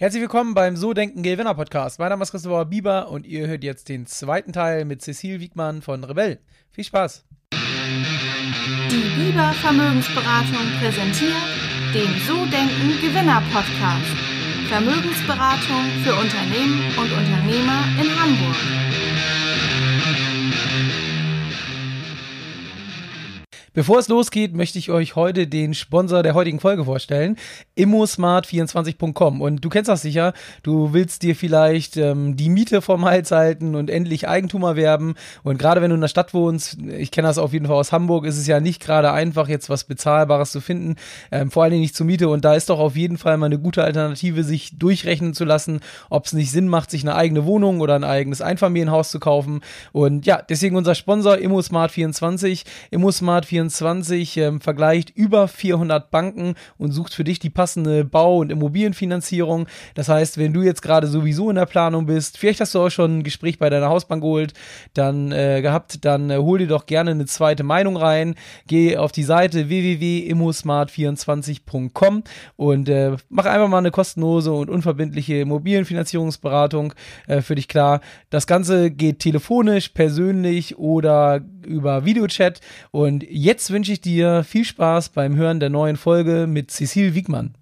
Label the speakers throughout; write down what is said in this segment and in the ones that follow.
Speaker 1: Herzlich willkommen beim So Denken Gewinner Podcast. Mein Name ist Christopher Bieber und ihr hört jetzt den zweiten Teil mit Cecil Wiegmann von Rebell. Viel Spaß!
Speaker 2: Die Bieber Vermögensberatung präsentiert den So Denken Gewinner Podcast. Vermögensberatung für Unternehmen und Unternehmer in Hamburg.
Speaker 1: Bevor es losgeht, möchte ich euch heute den Sponsor der heutigen Folge vorstellen, immosmart24.com. Und du kennst das sicher, du willst dir vielleicht ähm, die Miete vom Hals halten und endlich Eigentum erwerben. Und gerade wenn du in der Stadt wohnst, ich kenne das auf jeden Fall aus Hamburg, ist es ja nicht gerade einfach, jetzt was Bezahlbares zu finden, ähm, vor allen Dingen nicht zur Miete. Und da ist doch auf jeden Fall mal eine gute Alternative, sich durchrechnen zu lassen, ob es nicht Sinn macht, sich eine eigene Wohnung oder ein eigenes Einfamilienhaus zu kaufen. Und ja, deswegen unser Sponsor immosmart24, immosmart24 24 ähm, vergleicht über 400 Banken und sucht für dich die passende Bau- und Immobilienfinanzierung. Das heißt, wenn du jetzt gerade sowieso in der Planung bist, vielleicht hast du auch schon ein Gespräch bei deiner Hausbank geholt, dann äh, gehabt, dann äh, hol dir doch gerne eine zweite Meinung rein. Geh auf die Seite www.immosmart24.com und äh, mach einfach mal eine kostenlose und unverbindliche Immobilienfinanzierungsberatung äh, für dich klar. Das Ganze geht telefonisch, persönlich oder über Videochat und jetzt jetzt wünsche ich dir viel Spaß beim Hören der neuen Folge mit Cecil Wiegmann.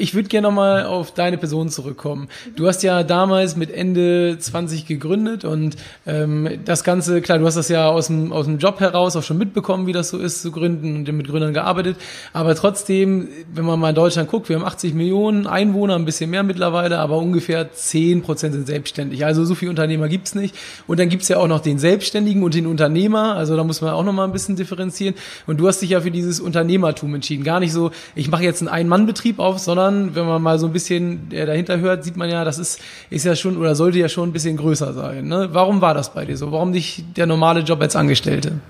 Speaker 1: Ich würde gerne nochmal auf deine Person zurückkommen. Du hast ja damals mit Ende 20 gegründet und ähm, das Ganze, klar, du hast das ja aus dem, aus dem Job heraus auch schon mitbekommen, wie das so ist, zu gründen und mit Gründern gearbeitet. Aber trotzdem, wenn man mal in Deutschland guckt, wir haben 80 Millionen Einwohner, ein bisschen mehr mittlerweile, aber ungefähr 10 Prozent sind selbstständig. Also so viele Unternehmer gibt's nicht. Und dann gibt's ja auch noch den Selbstständigen und den Unternehmer. Also da muss man auch nochmal ein bisschen differenzieren. Und du hast dich ja für dieses Unternehmertum entschieden. Gar nicht so, ich mache jetzt einen Ein-Mann-Betrieb auf, sondern sondern wenn man mal so ein bisschen dahinter hört, sieht man ja, das ist, ist ja schon oder sollte ja schon ein bisschen größer sein. Ne? Warum war das bei dir so? Warum nicht der normale Job als Angestellte?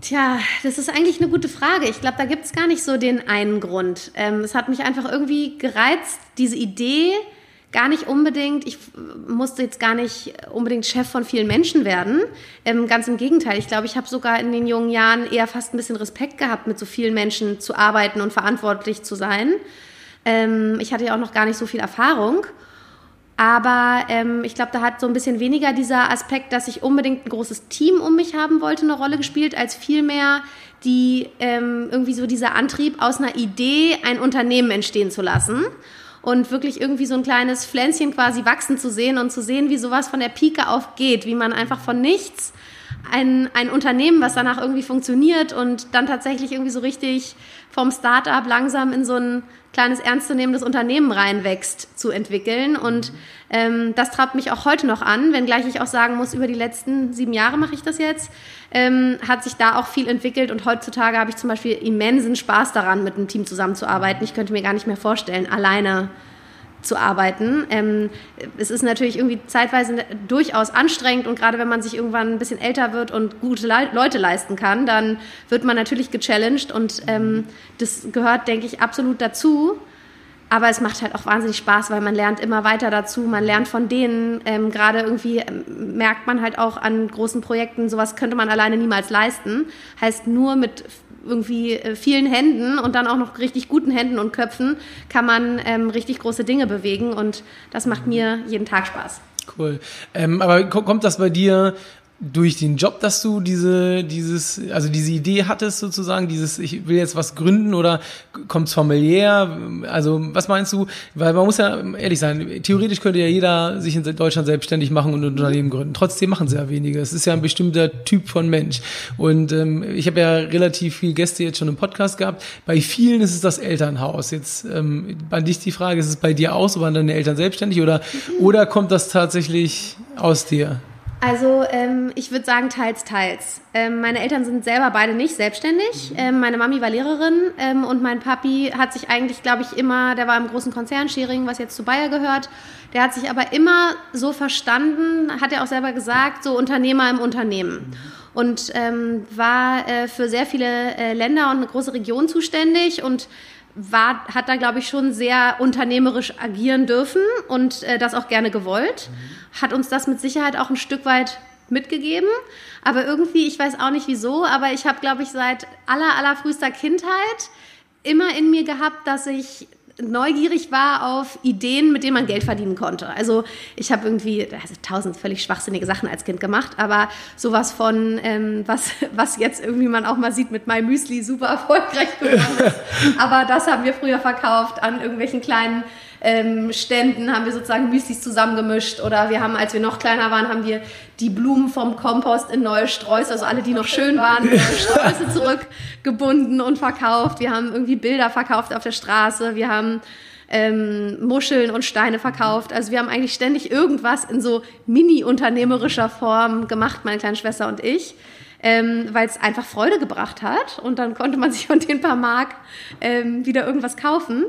Speaker 3: Tja, das ist eigentlich eine gute Frage. Ich glaube, da gibt es gar nicht so den einen Grund. Ähm, es hat mich einfach irgendwie gereizt, diese Idee, gar nicht unbedingt, ich musste jetzt gar nicht unbedingt Chef von vielen Menschen werden. Ähm, ganz im Gegenteil. Ich glaube, ich habe sogar in den jungen Jahren eher fast ein bisschen Respekt gehabt, mit so vielen Menschen zu arbeiten und verantwortlich zu sein. Ähm, ich hatte ja auch noch gar nicht so viel Erfahrung. Aber ähm, ich glaube, da hat so ein bisschen weniger dieser Aspekt, dass ich unbedingt ein großes Team um mich haben wollte, eine Rolle gespielt, als vielmehr die ähm, irgendwie so dieser Antrieb aus einer Idee ein Unternehmen entstehen zu lassen und wirklich irgendwie so ein kleines Pflänzchen quasi wachsen zu sehen und zu sehen, wie sowas von der Pike auf geht, wie man einfach von nichts ein, ein Unternehmen, was danach irgendwie funktioniert und dann tatsächlich irgendwie so richtig vom Startup langsam in so ein kleines ernstzunehmendes Unternehmen reinwächst, zu entwickeln. Und ähm, das treibt mich auch heute noch an, wenngleich ich auch sagen muss, über die letzten sieben Jahre mache ich das jetzt, ähm, hat sich da auch viel entwickelt. Und heutzutage habe ich zum Beispiel immensen Spaß daran, mit einem Team zusammenzuarbeiten. Ich könnte mir gar nicht mehr vorstellen, alleine zu arbeiten. Ähm, es ist natürlich irgendwie zeitweise durchaus anstrengend und gerade wenn man sich irgendwann ein bisschen älter wird und gute Le Leute leisten kann, dann wird man natürlich gechallenged und ähm, das gehört, denke ich, absolut dazu. Aber es macht halt auch wahnsinnig Spaß, weil man lernt immer weiter dazu, man lernt von denen. Ähm, Gerade irgendwie ähm, merkt man halt auch an großen Projekten, sowas könnte man alleine niemals leisten. Heißt, nur mit irgendwie äh, vielen Händen und dann auch noch richtig guten Händen und Köpfen kann man ähm, richtig große Dinge bewegen und das macht mir jeden Tag Spaß.
Speaker 1: Cool. Ähm, aber kommt das bei dir durch den Job, dass du diese, dieses, also diese Idee hattest sozusagen, dieses, ich will jetzt was gründen oder kommt's familiär? Also, was meinst du? Weil man muss ja ehrlich sein, theoretisch könnte ja jeder sich in Deutschland selbstständig machen und ein Unternehmen gründen. Trotzdem machen ja wenige. Es ist ja ein bestimmter Typ von Mensch. Und ähm, ich habe ja relativ viele Gäste jetzt schon im Podcast gehabt. Bei vielen ist es das Elternhaus. Jetzt ähm, an dich die Frage, ist es bei dir auch so, waren deine Eltern selbstständig oder, oder kommt das tatsächlich aus dir?
Speaker 3: Also ähm, ich würde sagen teils, teils. Ähm, meine Eltern sind selber beide nicht selbstständig. Mhm. Ähm, meine Mami war Lehrerin ähm, und mein Papi hat sich eigentlich, glaube ich, immer, der war im großen Konzern Schering, was jetzt zu Bayer gehört, der hat sich aber immer so verstanden, hat er auch selber gesagt, so Unternehmer im Unternehmen. Mhm. Und ähm, war äh, für sehr viele äh, Länder und eine große Region zuständig und war, hat da, glaube ich, schon sehr unternehmerisch agieren dürfen und äh, das auch gerne gewollt. Mhm. Hat uns das mit Sicherheit auch ein Stück weit mitgegeben. Aber irgendwie, ich weiß auch nicht wieso, aber ich habe, glaube ich, seit aller, allerfrühester Kindheit immer in mir gehabt, dass ich neugierig war auf Ideen, mit denen man Geld verdienen konnte. Also ich habe irgendwie also tausend völlig schwachsinnige Sachen als Kind gemacht, aber sowas von, ähm, was, was jetzt irgendwie man auch mal sieht mit My Müsli super erfolgreich geworden ist. aber das haben wir früher verkauft an irgendwelchen kleinen ähm, Ständen haben wir sozusagen Müslis zusammengemischt oder wir haben, als wir noch kleiner waren, haben wir die Blumen vom Kompost in neue Sträuße, also alle, die noch schön waren, neue Sträuße zurückgebunden und verkauft. Wir haben irgendwie Bilder verkauft auf der Straße. Wir haben ähm, Muscheln und Steine verkauft. Also wir haben eigentlich ständig irgendwas in so mini-unternehmerischer Form gemacht, meine kleine Schwester und ich. Ähm, weil es einfach Freude gebracht hat und dann konnte man sich von den paar Mark ähm, wieder irgendwas kaufen.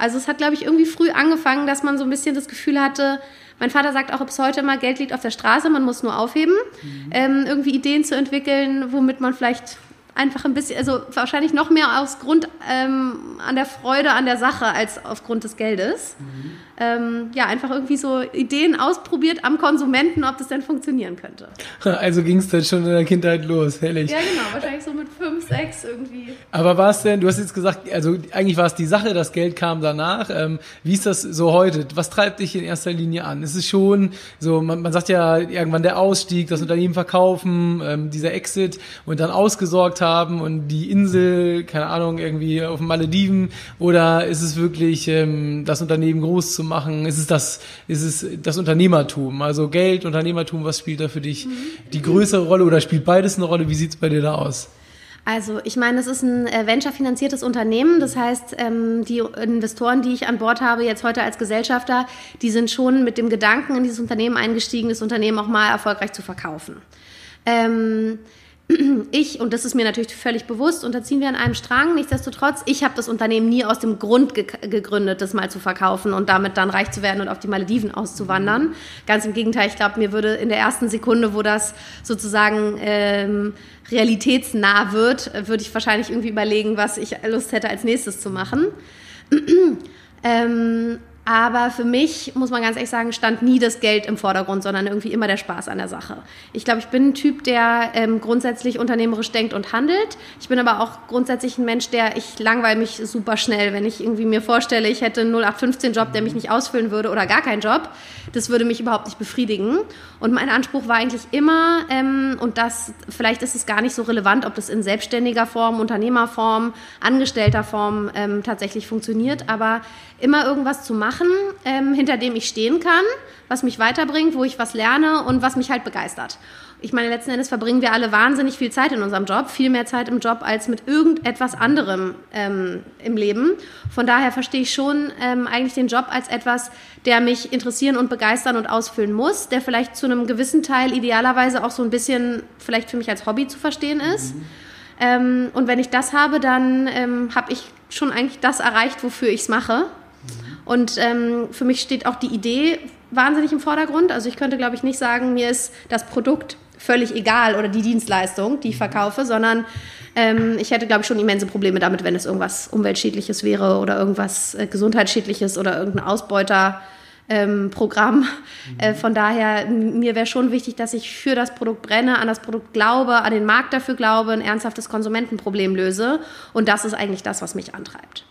Speaker 3: Also es hat, glaube ich, irgendwie früh angefangen, dass man so ein bisschen das Gefühl hatte, mein Vater sagt auch bis heute immer, Geld liegt auf der Straße, man muss nur aufheben, mhm. ähm, irgendwie Ideen zu entwickeln, womit man vielleicht einfach ein bisschen, also wahrscheinlich noch mehr aus Grund ähm, an der Freude an der Sache als aufgrund des Geldes. Mhm. Ähm, ja, einfach irgendwie so Ideen ausprobiert am Konsumenten, ob das denn funktionieren könnte.
Speaker 1: Also ging es dann schon in der Kindheit los, herrlich.
Speaker 3: Ja, genau, wahrscheinlich so mit fünf, sechs irgendwie.
Speaker 1: Aber war es denn, du hast jetzt gesagt, also eigentlich war es die Sache, das Geld kam danach. Ähm, wie ist das so heute? Was treibt dich in erster Linie an? Ist es schon so, man, man sagt ja irgendwann der Ausstieg, das Unternehmen verkaufen, ähm, dieser Exit und dann ausgesorgt haben und die Insel, keine Ahnung, irgendwie auf den Malediven? Oder ist es wirklich ähm, das Unternehmen groß zu machen? Ist es das, ist es das Unternehmertum? Also Geld, Unternehmertum, was spielt da für dich mhm. die größere Rolle oder spielt beides eine Rolle? Wie sieht es bei dir da aus?
Speaker 3: Also ich meine, es ist ein äh, venture-finanziertes Unternehmen. Das heißt, ähm, die Investoren, die ich an Bord habe, jetzt heute als Gesellschafter, die sind schon mit dem Gedanken in dieses Unternehmen eingestiegen, das Unternehmen auch mal erfolgreich zu verkaufen. Ähm, ich, und das ist mir natürlich völlig bewusst, unterziehen wir an einem Strang. Nichtsdestotrotz, ich habe das Unternehmen nie aus dem Grund ge gegründet, das mal zu verkaufen und damit dann reich zu werden und auf die Malediven auszuwandern. Ganz im Gegenteil, ich glaube, mir würde in der ersten Sekunde, wo das sozusagen ähm, realitätsnah wird, würde ich wahrscheinlich irgendwie überlegen, was ich Lust hätte, als nächstes zu machen. ähm, aber für mich, muss man ganz ehrlich sagen, stand nie das Geld im Vordergrund, sondern irgendwie immer der Spaß an der Sache. Ich glaube, ich bin ein Typ, der ähm, grundsätzlich unternehmerisch denkt und handelt. Ich bin aber auch grundsätzlich ein Mensch, der, ich langweile mich super schnell, wenn ich irgendwie mir vorstelle, ich hätte einen 0815-Job, der mich nicht ausfüllen würde oder gar keinen Job. Das würde mich überhaupt nicht befriedigen. Und mein Anspruch war eigentlich immer, ähm, und das, vielleicht ist es gar nicht so relevant, ob das in selbstständiger Form, Unternehmerform, angestellter Form ähm, tatsächlich funktioniert, aber immer irgendwas zu machen, ähm, hinter dem ich stehen kann, was mich weiterbringt, wo ich was lerne und was mich halt begeistert. Ich meine, letzten Endes verbringen wir alle wahnsinnig viel Zeit in unserem Job, viel mehr Zeit im Job als mit irgendetwas anderem ähm, im Leben. Von daher verstehe ich schon ähm, eigentlich den Job als etwas, der mich interessieren und begeistern und ausfüllen muss, der vielleicht zu einem gewissen Teil idealerweise auch so ein bisschen vielleicht für mich als Hobby zu verstehen ist. Mhm. Ähm, und wenn ich das habe, dann ähm, habe ich schon eigentlich das erreicht, wofür ich es mache. Und ähm, für mich steht auch die Idee wahnsinnig im Vordergrund. Also ich könnte, glaube ich, nicht sagen, mir ist das Produkt völlig egal oder die Dienstleistung, die ich verkaufe, sondern ähm, ich hätte, glaube ich, schon immense Probleme damit, wenn es irgendwas Umweltschädliches wäre oder irgendwas äh, Gesundheitsschädliches oder irgendein Ausbeuter. Ähm, Programm. Äh, von daher, mir wäre schon wichtig, dass ich für das Produkt brenne, an das Produkt glaube, an den Markt dafür glaube, ein ernsthaftes Konsumentenproblem löse. Und das ist eigentlich das, was mich antreibt.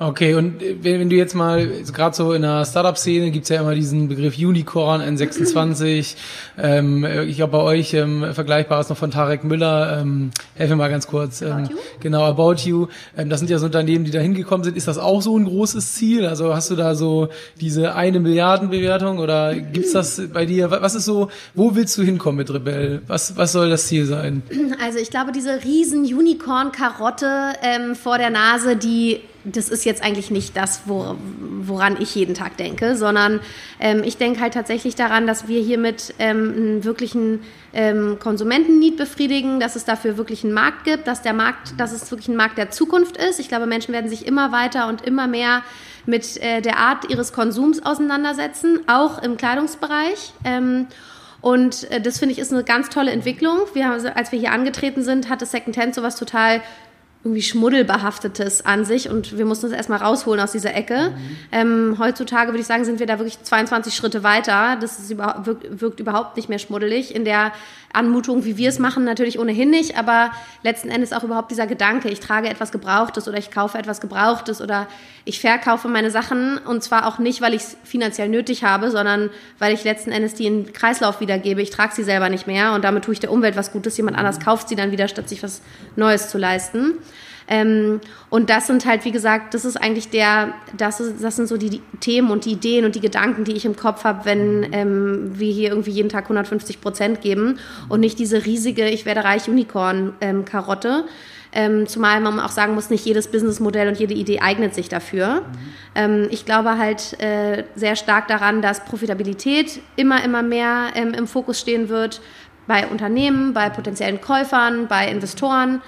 Speaker 1: Okay, und wenn, wenn du jetzt mal, gerade so in der Startup-Szene gibt's ja immer diesen Begriff Unicorn, N26. ähm, ich glaube bei euch ähm, vergleichbar ist noch von Tarek Müller. Ähm, helfe mir mal ganz kurz. Ähm, about genau, About You. Ähm, das sind ja so Unternehmen, die da hingekommen sind. Ist das auch so ein großes Ziel? Also hast du da so diese eine Milliardenbewertung oder gibt's das bei dir? Was ist so, wo willst du hinkommen mit Rebell? Was, was soll das Ziel sein?
Speaker 3: Also ich glaube, diese riesen Unicorn-Karotte ähm, vor der Nase, die das ist jetzt eigentlich nicht das, woran ich jeden Tag denke, sondern ähm, ich denke halt tatsächlich daran, dass wir hiermit ähm, einen wirklichen ähm, Konsumentennied befriedigen, dass es dafür wirklich einen Markt gibt, dass der Markt, dass es wirklich ein Markt der Zukunft ist. Ich glaube, Menschen werden sich immer weiter und immer mehr mit äh, der Art ihres Konsums auseinandersetzen, auch im Kleidungsbereich. Ähm, und äh, das finde ich ist eine ganz tolle Entwicklung. Wir haben, als wir hier angetreten sind, hatte Secondhand sowas total irgendwie Schmuddelbehaftetes an sich und wir mussten uns erstmal rausholen aus dieser Ecke. Mhm. Ähm, heutzutage würde ich sagen, sind wir da wirklich 22 Schritte weiter. Das ist über, wirkt, wirkt, überhaupt nicht mehr schmuddelig. In der Anmutung, wie wir es machen, natürlich ohnehin nicht, aber letzten Endes auch überhaupt dieser Gedanke, ich trage etwas Gebrauchtes oder ich kaufe etwas Gebrauchtes oder ich verkaufe meine Sachen und zwar auch nicht, weil ich es finanziell nötig habe, sondern weil ich letzten Endes die in den Kreislauf wiedergebe. Ich trage sie selber nicht mehr und damit tue ich der Umwelt was Gutes. Jemand anders kauft sie dann wieder, statt sich was Neues zu leisten. Ähm, und das sind halt, wie gesagt, das ist eigentlich der, das, ist, das sind so die, die Themen und die Ideen und die Gedanken, die ich im Kopf habe, wenn ähm, wir hier irgendwie jeden Tag 150 Prozent geben und nicht diese riesige, ich werde reich Unicorn-Karotte. Ähm, zumal man auch sagen muss, nicht jedes Businessmodell und jede Idee eignet sich dafür. Mhm. Ähm, ich glaube halt äh, sehr stark daran, dass Profitabilität immer, immer mehr ähm, im Fokus stehen wird bei Unternehmen, bei potenziellen Käufern, bei Investoren.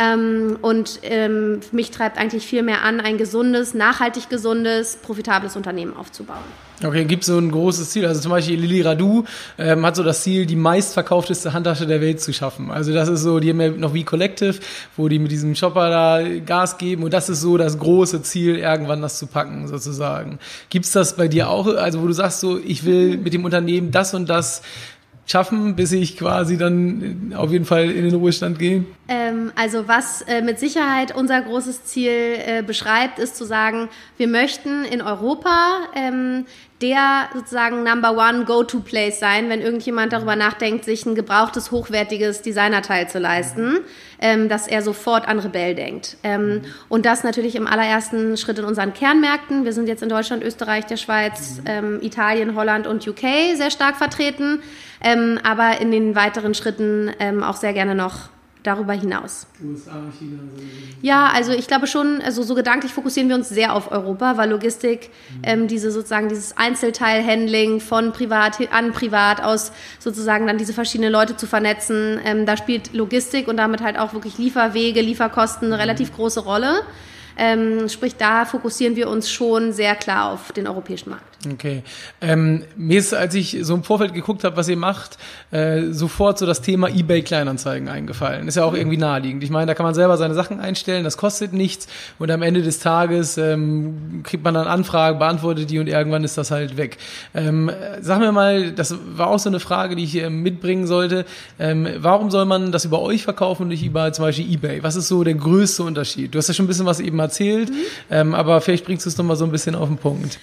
Speaker 3: Ähm, und ähm, mich treibt eigentlich viel mehr an, ein gesundes, nachhaltig gesundes, profitables Unternehmen aufzubauen.
Speaker 1: Okay, gibt so ein großes Ziel. Also zum Beispiel Lili Radu ähm, hat so das Ziel, die meistverkaufteste Handtasche der Welt zu schaffen. Also das ist so, die haben ja noch wie Collective, wo die mit diesem Shopper da Gas geben und das ist so das große Ziel, irgendwann das zu packen sozusagen. Gibt's das bei dir auch? Also wo du sagst so, ich will mit dem Unternehmen das und das schaffen, bis ich quasi dann auf jeden Fall in den Ruhestand gehe?
Speaker 3: Ähm, also was äh, mit Sicherheit unser großes Ziel äh, beschreibt, ist zu sagen, wir möchten in Europa ähm, der sozusagen Number One Go-to-Place sein, wenn irgendjemand darüber nachdenkt, sich ein gebrauchtes, hochwertiges Designerteil zu leisten, ähm, dass er sofort an Rebell denkt. Ähm, und das natürlich im allerersten Schritt in unseren Kernmärkten. Wir sind jetzt in Deutschland, Österreich, der Schweiz, ähm, Italien, Holland und UK sehr stark vertreten, ähm, aber in den weiteren Schritten ähm, auch sehr gerne noch darüber hinaus. USA, China. So ja, also ich glaube schon, also so gedanklich fokussieren wir uns sehr auf Europa, weil Logistik, mhm. ähm, diese sozusagen dieses Einzelteilhandling von privat an privat aus sozusagen dann diese verschiedenen Leute zu vernetzen, ähm, da spielt Logistik und damit halt auch wirklich Lieferwege, Lieferkosten eine mhm. relativ große Rolle. Ähm, sprich, da fokussieren wir uns schon sehr klar auf den europäischen Markt.
Speaker 1: Okay. Ähm, mir ist, als ich so im Vorfeld geguckt habe, was ihr macht, äh, sofort so das Thema eBay Kleinanzeigen eingefallen. Ist ja auch irgendwie naheliegend. Ich meine, da kann man selber seine Sachen einstellen, das kostet nichts und am Ende des Tages ähm, kriegt man dann Anfragen, beantwortet die und irgendwann ist das halt weg. Ähm, sag mir mal, das war auch so eine Frage, die ich äh, mitbringen sollte. Ähm, warum soll man das über euch verkaufen und nicht über zum Beispiel eBay? Was ist so der größte Unterschied? Du hast ja schon ein bisschen was eben erzählt, mhm. ähm, aber vielleicht bringst du es nochmal so ein bisschen auf den Punkt.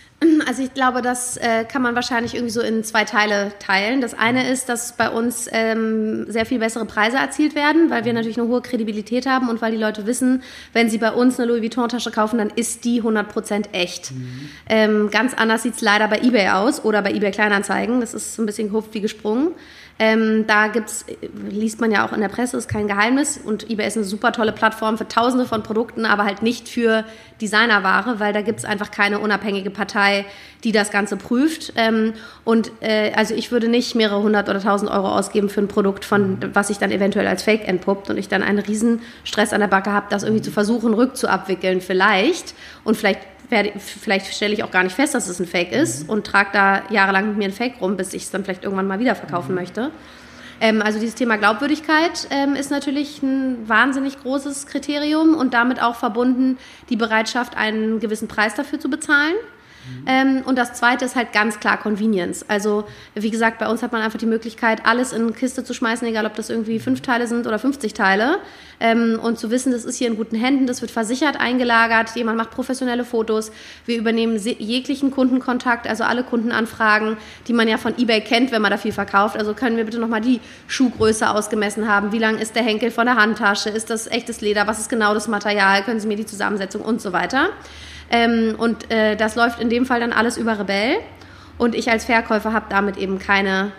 Speaker 3: Also ich glaube, das äh, kann man wahrscheinlich irgendwie so in zwei Teile teilen. Das eine ist, dass bei uns ähm, sehr viel bessere Preise erzielt werden, weil wir natürlich eine hohe Kredibilität haben und weil die Leute wissen, wenn sie bei uns eine Louis Vuitton-Tasche kaufen, dann ist die 100% echt. Mhm. Ähm, ganz anders sieht es leider bei eBay aus oder bei eBay Kleinanzeigen. Das ist so ein bisschen gehupft wie gesprungen. Ähm, da gibt's, liest man ja auch in der Presse, ist kein Geheimnis. Und eBay ist eine super tolle Plattform für tausende von Produkten, aber halt nicht für Designerware, weil da gibt es einfach keine unabhängige Partei, die das Ganze prüft. Ähm, und äh, also ich würde nicht mehrere hundert oder tausend Euro ausgeben für ein Produkt, von was sich dann eventuell als Fake entpuppt und ich dann einen riesen Stress an der Backe habe, das irgendwie zu versuchen, rückzuabwickeln vielleicht. Und vielleicht werde, vielleicht stelle ich auch gar nicht fest, dass es ein Fake ist mhm. und trage da jahrelang mit mir ein Fake rum, bis ich es dann vielleicht irgendwann mal wieder verkaufen mhm. möchte. Ähm, also dieses Thema Glaubwürdigkeit ähm, ist natürlich ein wahnsinnig großes Kriterium und damit auch verbunden die Bereitschaft, einen gewissen Preis dafür zu bezahlen. Ähm, und das zweite ist halt ganz klar Convenience. Also, wie gesagt, bei uns hat man einfach die Möglichkeit, alles in eine Kiste zu schmeißen, egal ob das irgendwie fünf Teile sind oder 50 Teile. Ähm, und zu wissen, das ist hier in guten Händen, das wird versichert eingelagert, jemand macht professionelle Fotos. Wir übernehmen jeglichen Kundenkontakt, also alle Kundenanfragen, die man ja von eBay kennt, wenn man da viel verkauft. Also können wir bitte nochmal die Schuhgröße ausgemessen haben? Wie lang ist der Henkel von der Handtasche? Ist das echtes Leder? Was ist genau das Material? Können Sie mir die Zusammensetzung und so weiter? Ähm, und äh, das läuft in dem Fall dann alles über Rebell. Und ich als Verkäufer habe damit eben keine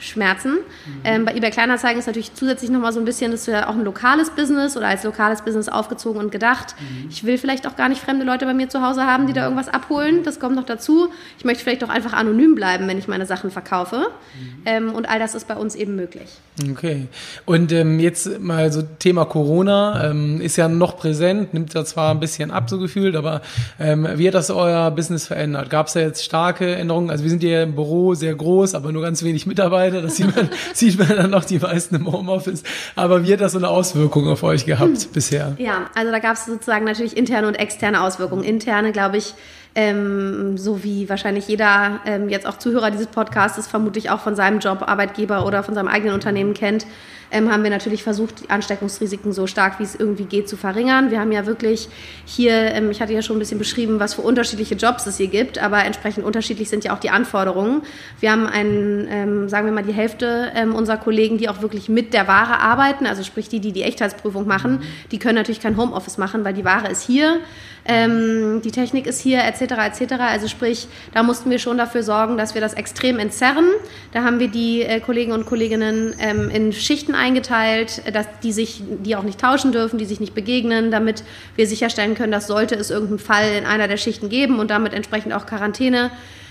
Speaker 3: Schmerzen. Mhm. Ähm, bei eBay Kleinanzeigen ist natürlich zusätzlich nochmal so ein bisschen, das ist ja auch ein lokales Business oder als lokales Business aufgezogen und gedacht. Mhm. Ich will vielleicht auch gar nicht fremde Leute bei mir zu Hause haben, die da irgendwas abholen. Das kommt noch dazu. Ich möchte vielleicht auch einfach anonym bleiben, wenn ich meine Sachen verkaufe. Mhm. Ähm, und all das ist bei uns eben möglich.
Speaker 1: Okay. Und ähm, jetzt mal so Thema Corona ähm, ist ja noch präsent, nimmt ja zwar ein bisschen ab, so gefühlt, aber ähm, wie hat das euer Business verändert? Gab es da jetzt starke Änderungen? Also wir sind ja im Büro sehr groß, aber nur ganz wenig Mitarbeiter. Mitarbeiter, das sieht man, sieht man dann noch die meisten im Homeoffice. Aber wie hat das so eine Auswirkung auf euch gehabt hm. bisher?
Speaker 3: Ja, also da gab es sozusagen natürlich interne und externe Auswirkungen. Interne, glaube ich, ähm, so wie wahrscheinlich jeder ähm, jetzt auch Zuhörer dieses Podcasts vermutlich auch von seinem Job, Arbeitgeber oder von seinem eigenen Unternehmen kennt, ähm, haben wir natürlich versucht, die Ansteckungsrisiken so stark wie es irgendwie geht zu verringern. Wir haben ja wirklich hier, ähm, ich hatte ja schon ein bisschen beschrieben, was für unterschiedliche Jobs es hier gibt, aber entsprechend unterschiedlich sind ja auch die Anforderungen. Wir haben einen, ähm, sagen wir mal, die Hälfte ähm, unserer Kollegen, die auch wirklich mit der Ware arbeiten, also sprich die, die die Echtheitsprüfung machen, die können natürlich kein Homeoffice machen, weil die Ware ist hier ähm, die Technik ist hier etc. etc. Also sprich, da mussten wir schon dafür sorgen, dass wir das extrem entzerren. Da haben wir die äh, Kollegen und Kolleginnen ähm, in Schichten eingeteilt, dass die sich, die auch nicht tauschen dürfen, die sich nicht begegnen, damit wir sicherstellen können, dass sollte es irgendeinen Fall in einer der Schichten geben und damit entsprechend auch Quarantäne.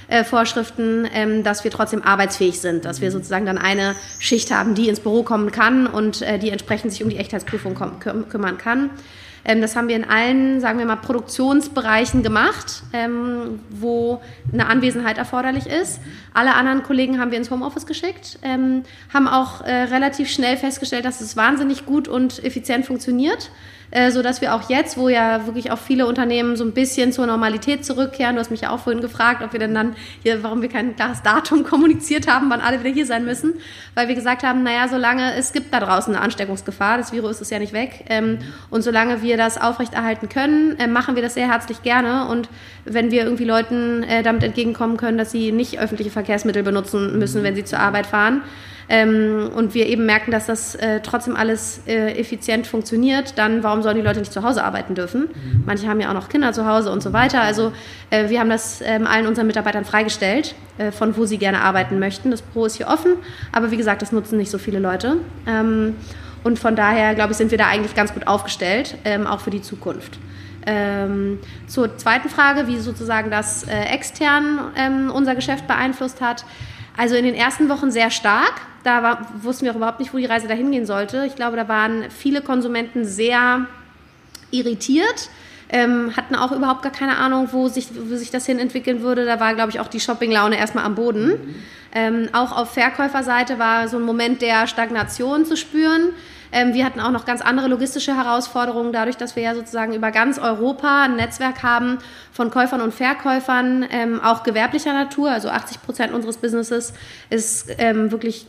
Speaker 3: Äh, Vorschriften, ähm, dass wir trotzdem arbeitsfähig sind, dass wir sozusagen dann eine Schicht haben, die ins Büro kommen kann und äh, die entsprechend sich um die Echtheitsprüfung kümmern kann. Ähm, das haben wir in allen, sagen wir mal, Produktionsbereichen gemacht, ähm, wo eine Anwesenheit erforderlich ist. Alle anderen Kollegen haben wir ins Homeoffice geschickt, ähm, haben auch äh, relativ schnell festgestellt, dass es wahnsinnig gut und effizient funktioniert äh, so dass wir auch jetzt, wo ja wirklich auch viele Unternehmen so ein bisschen zur Normalität zurückkehren, du hast mich ja auch vorhin gefragt, ob wir denn dann hier, warum wir kein klares Datum kommuniziert haben, wann alle wieder hier sein müssen, weil wir gesagt haben, naja, solange es gibt da draußen eine Ansteckungsgefahr, das Virus ist ja nicht weg ähm, und solange wir das aufrechterhalten können, äh, machen wir das sehr herzlich gerne. Und wenn wir irgendwie Leuten äh, damit entgegenkommen können, dass sie nicht öffentliche Verkehrsmittel benutzen müssen, wenn sie zur Arbeit fahren, ähm, und wir eben merken, dass das äh, trotzdem alles äh, effizient funktioniert, dann warum sollen die Leute nicht zu Hause arbeiten dürfen? Mhm. Manche haben ja auch noch Kinder zu Hause und so weiter. Also äh, wir haben das ähm, allen unseren Mitarbeitern freigestellt, äh, von wo sie gerne arbeiten möchten. Das Büro ist hier offen, aber wie gesagt, das nutzen nicht so viele Leute. Ähm, und von daher, glaube ich, sind wir da eigentlich ganz gut aufgestellt, ähm, auch für die Zukunft. Ähm, zur zweiten Frage, wie sozusagen das äh, extern ähm, unser Geschäft beeinflusst hat. Also in den ersten Wochen sehr stark. Da war, wussten wir auch überhaupt nicht, wo die Reise dahin gehen sollte. Ich glaube, da waren viele Konsumenten sehr irritiert. Ähm, hatten auch überhaupt gar keine Ahnung, wo sich, wo sich das hin entwickeln würde. Da war, glaube ich, auch die Shoppinglaune erstmal am Boden. Mhm. Ähm, auch auf Verkäuferseite war so ein Moment der Stagnation zu spüren. Ähm, wir hatten auch noch ganz andere logistische Herausforderungen, dadurch, dass wir ja sozusagen über ganz Europa ein Netzwerk haben von Käufern und Verkäufern, ähm, auch gewerblicher Natur. Also 80 Prozent unseres Businesses ist ähm, wirklich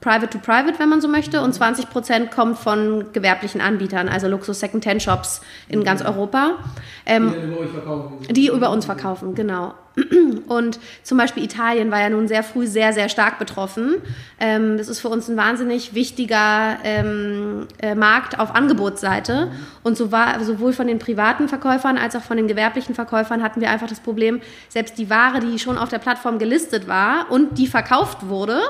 Speaker 3: Private to Private, wenn man so möchte, und 20 Prozent kommt von gewerblichen Anbietern, also Luxus Second-Hand-Shops in ganz Europa. Ähm, die, über verkaufen. die über uns verkaufen, genau. Und zum Beispiel Italien war ja nun sehr früh sehr, sehr stark betroffen. Ähm, das ist für uns ein wahnsinnig wichtiger ähm, äh, Markt auf Angebotsseite. Und so war, sowohl von den privaten Verkäufern als auch von den gewerblichen Verkäufern hatten wir einfach das Problem, selbst die Ware, die schon auf der Plattform gelistet war und die verkauft wurde,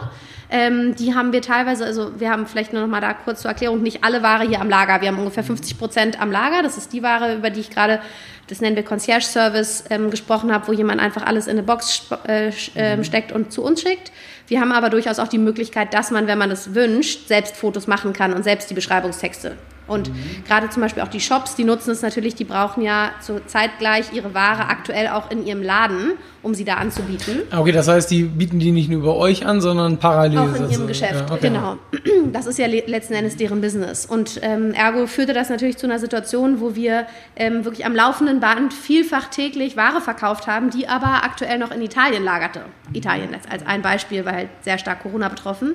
Speaker 3: ähm, die haben wir teilweise, also wir haben vielleicht nur noch mal da kurz zur Erklärung, nicht alle Ware hier am Lager. Wir haben ungefähr 50 Prozent am Lager. Das ist die Ware, über die ich gerade, das nennen wir Concierge Service, ähm, gesprochen habe, wo jemand einfach alles in eine Box äh, äh, steckt und zu uns schickt. Wir haben aber durchaus auch die Möglichkeit, dass man, wenn man es wünscht, selbst Fotos machen kann und selbst die Beschreibungstexte und mhm. gerade zum Beispiel auch die Shops, die nutzen es natürlich, die brauchen ja zur Zeit gleich ihre Ware aktuell auch in ihrem Laden, um sie da anzubieten.
Speaker 1: Okay, das heißt, die bieten die nicht nur über euch an, sondern parallel.
Speaker 3: Auch in ihrem Geschäft, ja, okay. genau. Das ist ja letzten Endes deren Business. Und ähm, ergo führte das natürlich zu einer Situation, wo wir ähm, wirklich am laufenden Band vielfach täglich Ware verkauft haben, die aber aktuell noch in Italien lagerte. Italien als ein Beispiel, weil halt sehr stark Corona betroffen.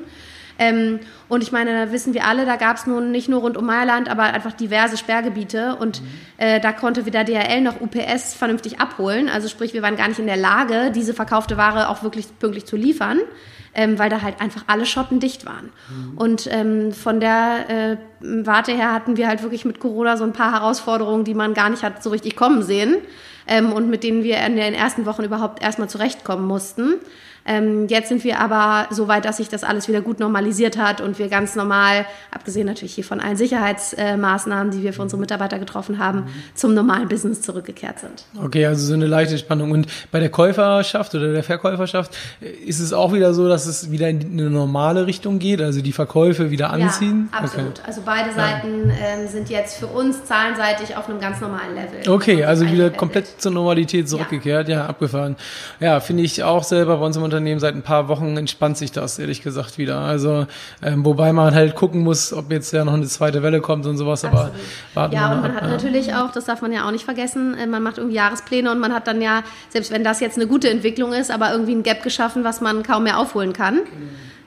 Speaker 3: Ähm, und ich meine, da wissen wir alle, da gab es nun nicht nur rund um Mailand, aber einfach diverse Sperrgebiete. Und mhm. äh, da konnte weder DHL noch UPS vernünftig abholen. Also sprich, wir waren gar nicht in der Lage, diese verkaufte Ware auch wirklich pünktlich zu liefern. Ähm, weil da halt einfach alle Schotten dicht waren. Mhm. Und ähm, von der äh, Warte her hatten wir halt wirklich mit Corona so ein paar Herausforderungen, die man gar nicht hat so richtig kommen sehen ähm, und mit denen wir in den ersten Wochen überhaupt erstmal zurechtkommen mussten. Ähm, jetzt sind wir aber so weit, dass sich das alles wieder gut normalisiert hat und wir ganz normal, abgesehen natürlich hier von allen Sicherheitsmaßnahmen, die wir für unsere Mitarbeiter getroffen haben, mhm. zum normalen Business zurückgekehrt sind.
Speaker 1: Okay, also so eine leichte Spannung. Und bei der Käuferschaft oder der Verkäuferschaft äh, ist es auch wieder so, dass es wieder in eine normale Richtung geht, also die Verkäufe wieder anziehen?
Speaker 3: Ja, absolut. Okay. Also beide Seiten ähm, sind jetzt für uns zahlenseitig auf einem ganz normalen Level.
Speaker 1: Okay, also wieder komplett zur Normalität zurückgekehrt, ja, ja abgefahren. Ja, finde ich auch selber bei uns im Unternehmen Unternehmen seit ein paar Wochen entspannt sich das, ehrlich gesagt, wieder. Also, ähm, wobei man halt gucken muss, ob jetzt ja noch eine zweite Welle kommt und sowas, aber
Speaker 3: warten Ja, und man ab, hat ja. natürlich auch, das darf man ja auch nicht vergessen, äh, man macht irgendwie Jahrespläne und man hat dann ja, selbst wenn das jetzt eine gute Entwicklung ist, aber irgendwie ein Gap geschaffen, was man kaum mehr aufholen kann.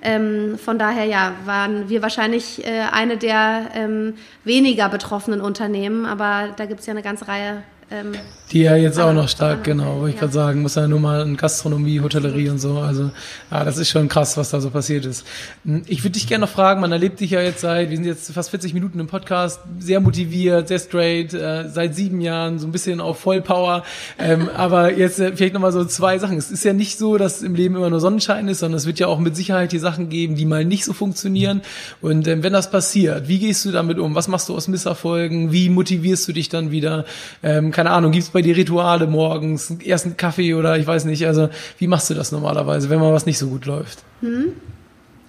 Speaker 3: Ähm, von daher ja, waren wir wahrscheinlich äh, eine der ähm, weniger betroffenen Unternehmen, aber da gibt es ja eine ganze Reihe
Speaker 1: ähm, die ja jetzt auch noch stark, genau, wollte ich ja. gerade sagen, muss ja nur mal in Gastronomie, Hotellerie und so. Also, ja, das ist schon krass, was da so passiert ist. Hm, ich würde dich gerne noch fragen, man erlebt dich ja jetzt seit, wir sind jetzt fast 40 Minuten im Podcast, sehr motiviert, sehr straight, äh, seit sieben Jahren, so ein bisschen auf Vollpower. Ähm, aber jetzt äh, vielleicht nochmal so zwei Sachen. Es ist ja nicht so, dass im Leben immer nur Sonnenschein ist, sondern es wird ja auch mit Sicherheit die Sachen geben, die mal nicht so funktionieren. Und ähm, wenn das passiert, wie gehst du damit um? Was machst du aus Misserfolgen? Wie motivierst du dich dann wieder? Ähm, keine Ahnung, gibt's bei dir Rituale morgens, ersten Kaffee oder ich weiß nicht, also wie machst du das normalerweise, wenn mal was nicht so gut läuft? Hm.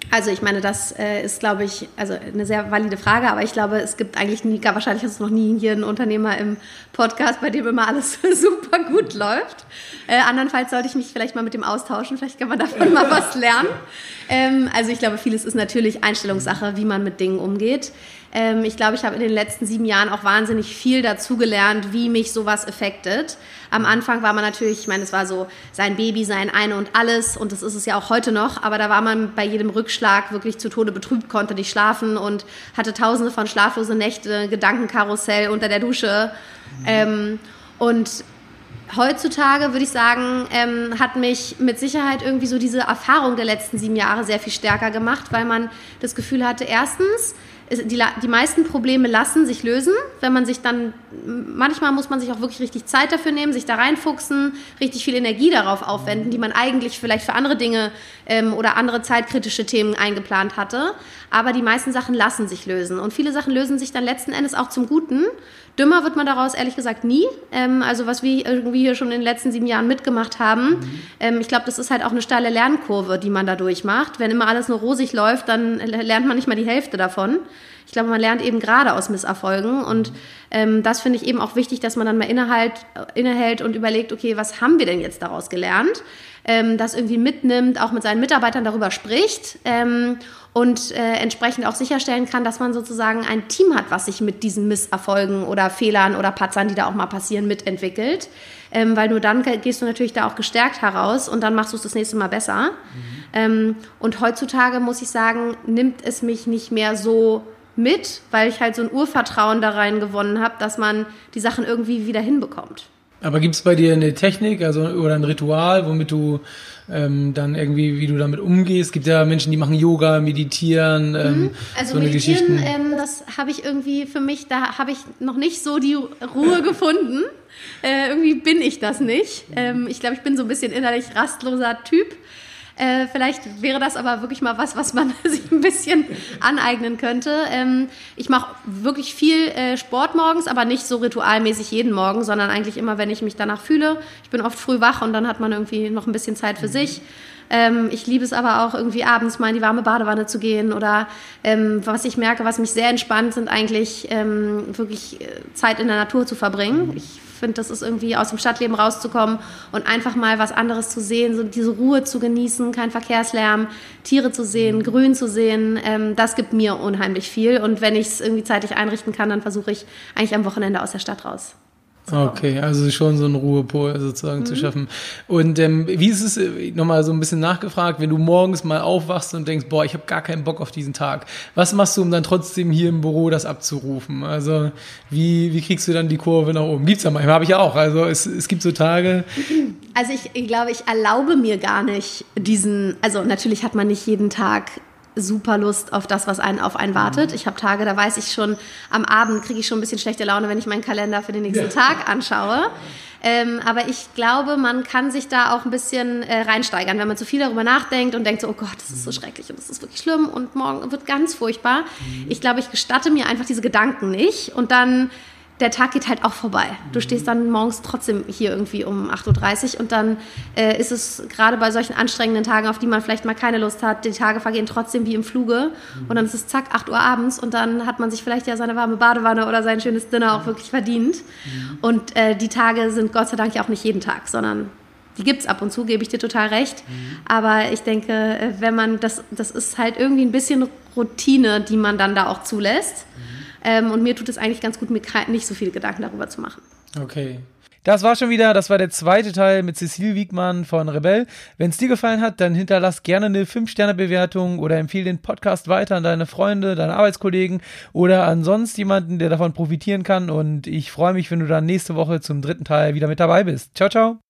Speaker 3: Also ich meine, das äh, ist, glaube ich, also eine sehr valide Frage, aber ich glaube, es gibt eigentlich nie, gar wahrscheinlich hast du noch nie hier einen Unternehmer im Podcast, bei dem immer alles super gut läuft. Äh, andernfalls sollte ich mich vielleicht mal mit dem austauschen, vielleicht kann man davon mal was lernen. Ähm, also ich glaube, vieles ist natürlich Einstellungssache, wie man mit Dingen umgeht. Ähm, ich glaube, ich habe in den letzten sieben Jahren auch wahnsinnig viel dazugelernt, wie mich sowas affectet. Am Anfang war man natürlich, ich meine, es war so sein Baby, sein Eine und alles und das ist es ja auch heute noch, aber da war man bei jedem Rückschlag wirklich zu Tode betrübt, konnte nicht schlafen und hatte tausende von schlaflose Nächte, Gedankenkarussell unter der Dusche. Ähm, und heutzutage würde ich sagen, ähm, hat mich mit Sicherheit irgendwie so diese Erfahrung der letzten sieben Jahre sehr viel stärker gemacht, weil man das Gefühl hatte, erstens, die, die meisten Probleme lassen sich lösen, wenn man sich dann, manchmal muss man sich auch wirklich richtig Zeit dafür nehmen, sich da reinfuchsen, richtig viel Energie darauf aufwenden, die man eigentlich vielleicht für andere Dinge ähm, oder andere zeitkritische Themen eingeplant hatte. Aber die meisten Sachen lassen sich lösen. Und viele Sachen lösen sich dann letzten Endes auch zum Guten. Dümmer wird man daraus ehrlich gesagt nie. Ähm, also was wir irgendwie hier schon in den letzten sieben Jahren mitgemacht haben. Mhm. Ähm, ich glaube, das ist halt auch eine steile Lernkurve, die man da durchmacht. Wenn immer alles nur rosig läuft, dann lernt man nicht mal die Hälfte davon. Ich glaube, man lernt eben gerade aus Misserfolgen und ähm, das finde ich eben auch wichtig, dass man dann mal innehalt, innehält und überlegt, okay, was haben wir denn jetzt daraus gelernt? Ähm, das irgendwie mitnimmt, auch mit seinen Mitarbeitern darüber spricht ähm, und äh, entsprechend auch sicherstellen kann, dass man sozusagen ein Team hat, was sich mit diesen Misserfolgen oder Fehlern oder Patzern, die da auch mal passieren, mitentwickelt. Ähm, weil nur dann gehst du natürlich da auch gestärkt heraus und dann machst du es das nächste Mal besser. Mhm. Ähm, und heutzutage muss ich sagen, nimmt es mich nicht mehr so mit, weil ich halt so ein Urvertrauen da rein gewonnen habe, dass man die Sachen irgendwie wieder hinbekommt.
Speaker 1: Aber gibt es bei dir eine Technik also, oder ein Ritual, womit du ähm, dann irgendwie, wie du damit umgehst? Es gibt ja Menschen, die machen Yoga, meditieren, ähm, mhm.
Speaker 3: also so meditieren, eine Geschichten. Ähm, das habe ich irgendwie für mich, da habe ich noch nicht so die Ruhe gefunden. Äh, irgendwie bin ich das nicht. Ähm, ich glaube, ich bin so ein bisschen innerlich rastloser Typ. Äh, vielleicht wäre das aber wirklich mal was, was man sich ein bisschen aneignen könnte. Ähm, ich mache wirklich viel äh, Sport morgens, aber nicht so ritualmäßig jeden Morgen, sondern eigentlich immer, wenn ich mich danach fühle. Ich bin oft früh wach und dann hat man irgendwie noch ein bisschen Zeit für sich. Ähm, ich liebe es aber auch irgendwie abends mal in die warme Badewanne zu gehen oder ähm, was ich merke, was mich sehr entspannt, sind eigentlich ähm, wirklich äh, Zeit in der Natur zu verbringen. Ich finde, das ist irgendwie aus dem Stadtleben rauszukommen und einfach mal was anderes zu sehen, so diese Ruhe zu genießen, kein Verkehrslärm, Tiere zu sehen, mhm. Grün zu sehen, ähm, das gibt mir unheimlich viel. Und wenn ich es irgendwie zeitlich einrichten kann, dann versuche ich eigentlich am Wochenende aus der Stadt raus.
Speaker 1: Okay, also schon so ein Ruhepol sozusagen mhm. zu schaffen. Und ähm, wie ist es, äh, nochmal so ein bisschen nachgefragt, wenn du morgens mal aufwachst und denkst, boah, ich habe gar keinen Bock auf diesen Tag. Was machst du, um dann trotzdem hier im Büro das abzurufen? Also wie, wie kriegst du dann die Kurve nach oben? Gibt's ja manchmal, habe ich auch. Also es, es gibt so Tage.
Speaker 3: Also ich, ich glaube, ich erlaube mir gar nicht diesen, also natürlich hat man nicht jeden Tag super Lust auf das, was einen auf einen wartet. Ich habe Tage, da weiß ich schon, am Abend kriege ich schon ein bisschen schlechte Laune, wenn ich meinen Kalender für den nächsten. Tag anschaue. Ähm, aber ich glaube, man kann sich da auch ein bisschen äh, reinsteigern, wenn man zu viel darüber nachdenkt und denkt so, oh Gott, das ist so schrecklich und das ist wirklich schlimm und morgen wird ganz furchtbar. Mhm. Ich glaube, ich gestatte mir einfach diese Gedanken nicht und dann der Tag geht halt auch vorbei. Du stehst dann morgens trotzdem hier irgendwie um 8.30 Uhr und dann äh, ist es gerade bei solchen anstrengenden Tagen, auf die man vielleicht mal keine Lust hat, die Tage vergehen trotzdem wie im Fluge und dann ist es zack, 8 Uhr abends und dann hat man sich vielleicht ja seine warme Badewanne oder sein schönes Dinner auch wirklich verdient. Und äh, die Tage sind Gott sei Dank ja auch nicht jeden Tag, sondern Die gibt es ab und zu, gebe ich dir total recht. Mhm. Aber ich denke, äh, wenn man das, das ist halt irgendwie ein bisschen Routine, die man dann da auch zulässt. Ähm, und mir tut es eigentlich ganz gut, mir nicht so viele Gedanken darüber zu machen.
Speaker 1: Okay. Das war schon wieder, das war der zweite Teil mit Cecile Wiegmann von Rebell. Wenn es dir gefallen hat, dann hinterlass gerne eine 5-Sterne-Bewertung oder empfehle den Podcast weiter an deine Freunde, deine Arbeitskollegen oder an sonst jemanden, der davon profitieren kann. Und ich freue mich, wenn du dann nächste Woche zum dritten Teil wieder mit dabei bist. Ciao, ciao.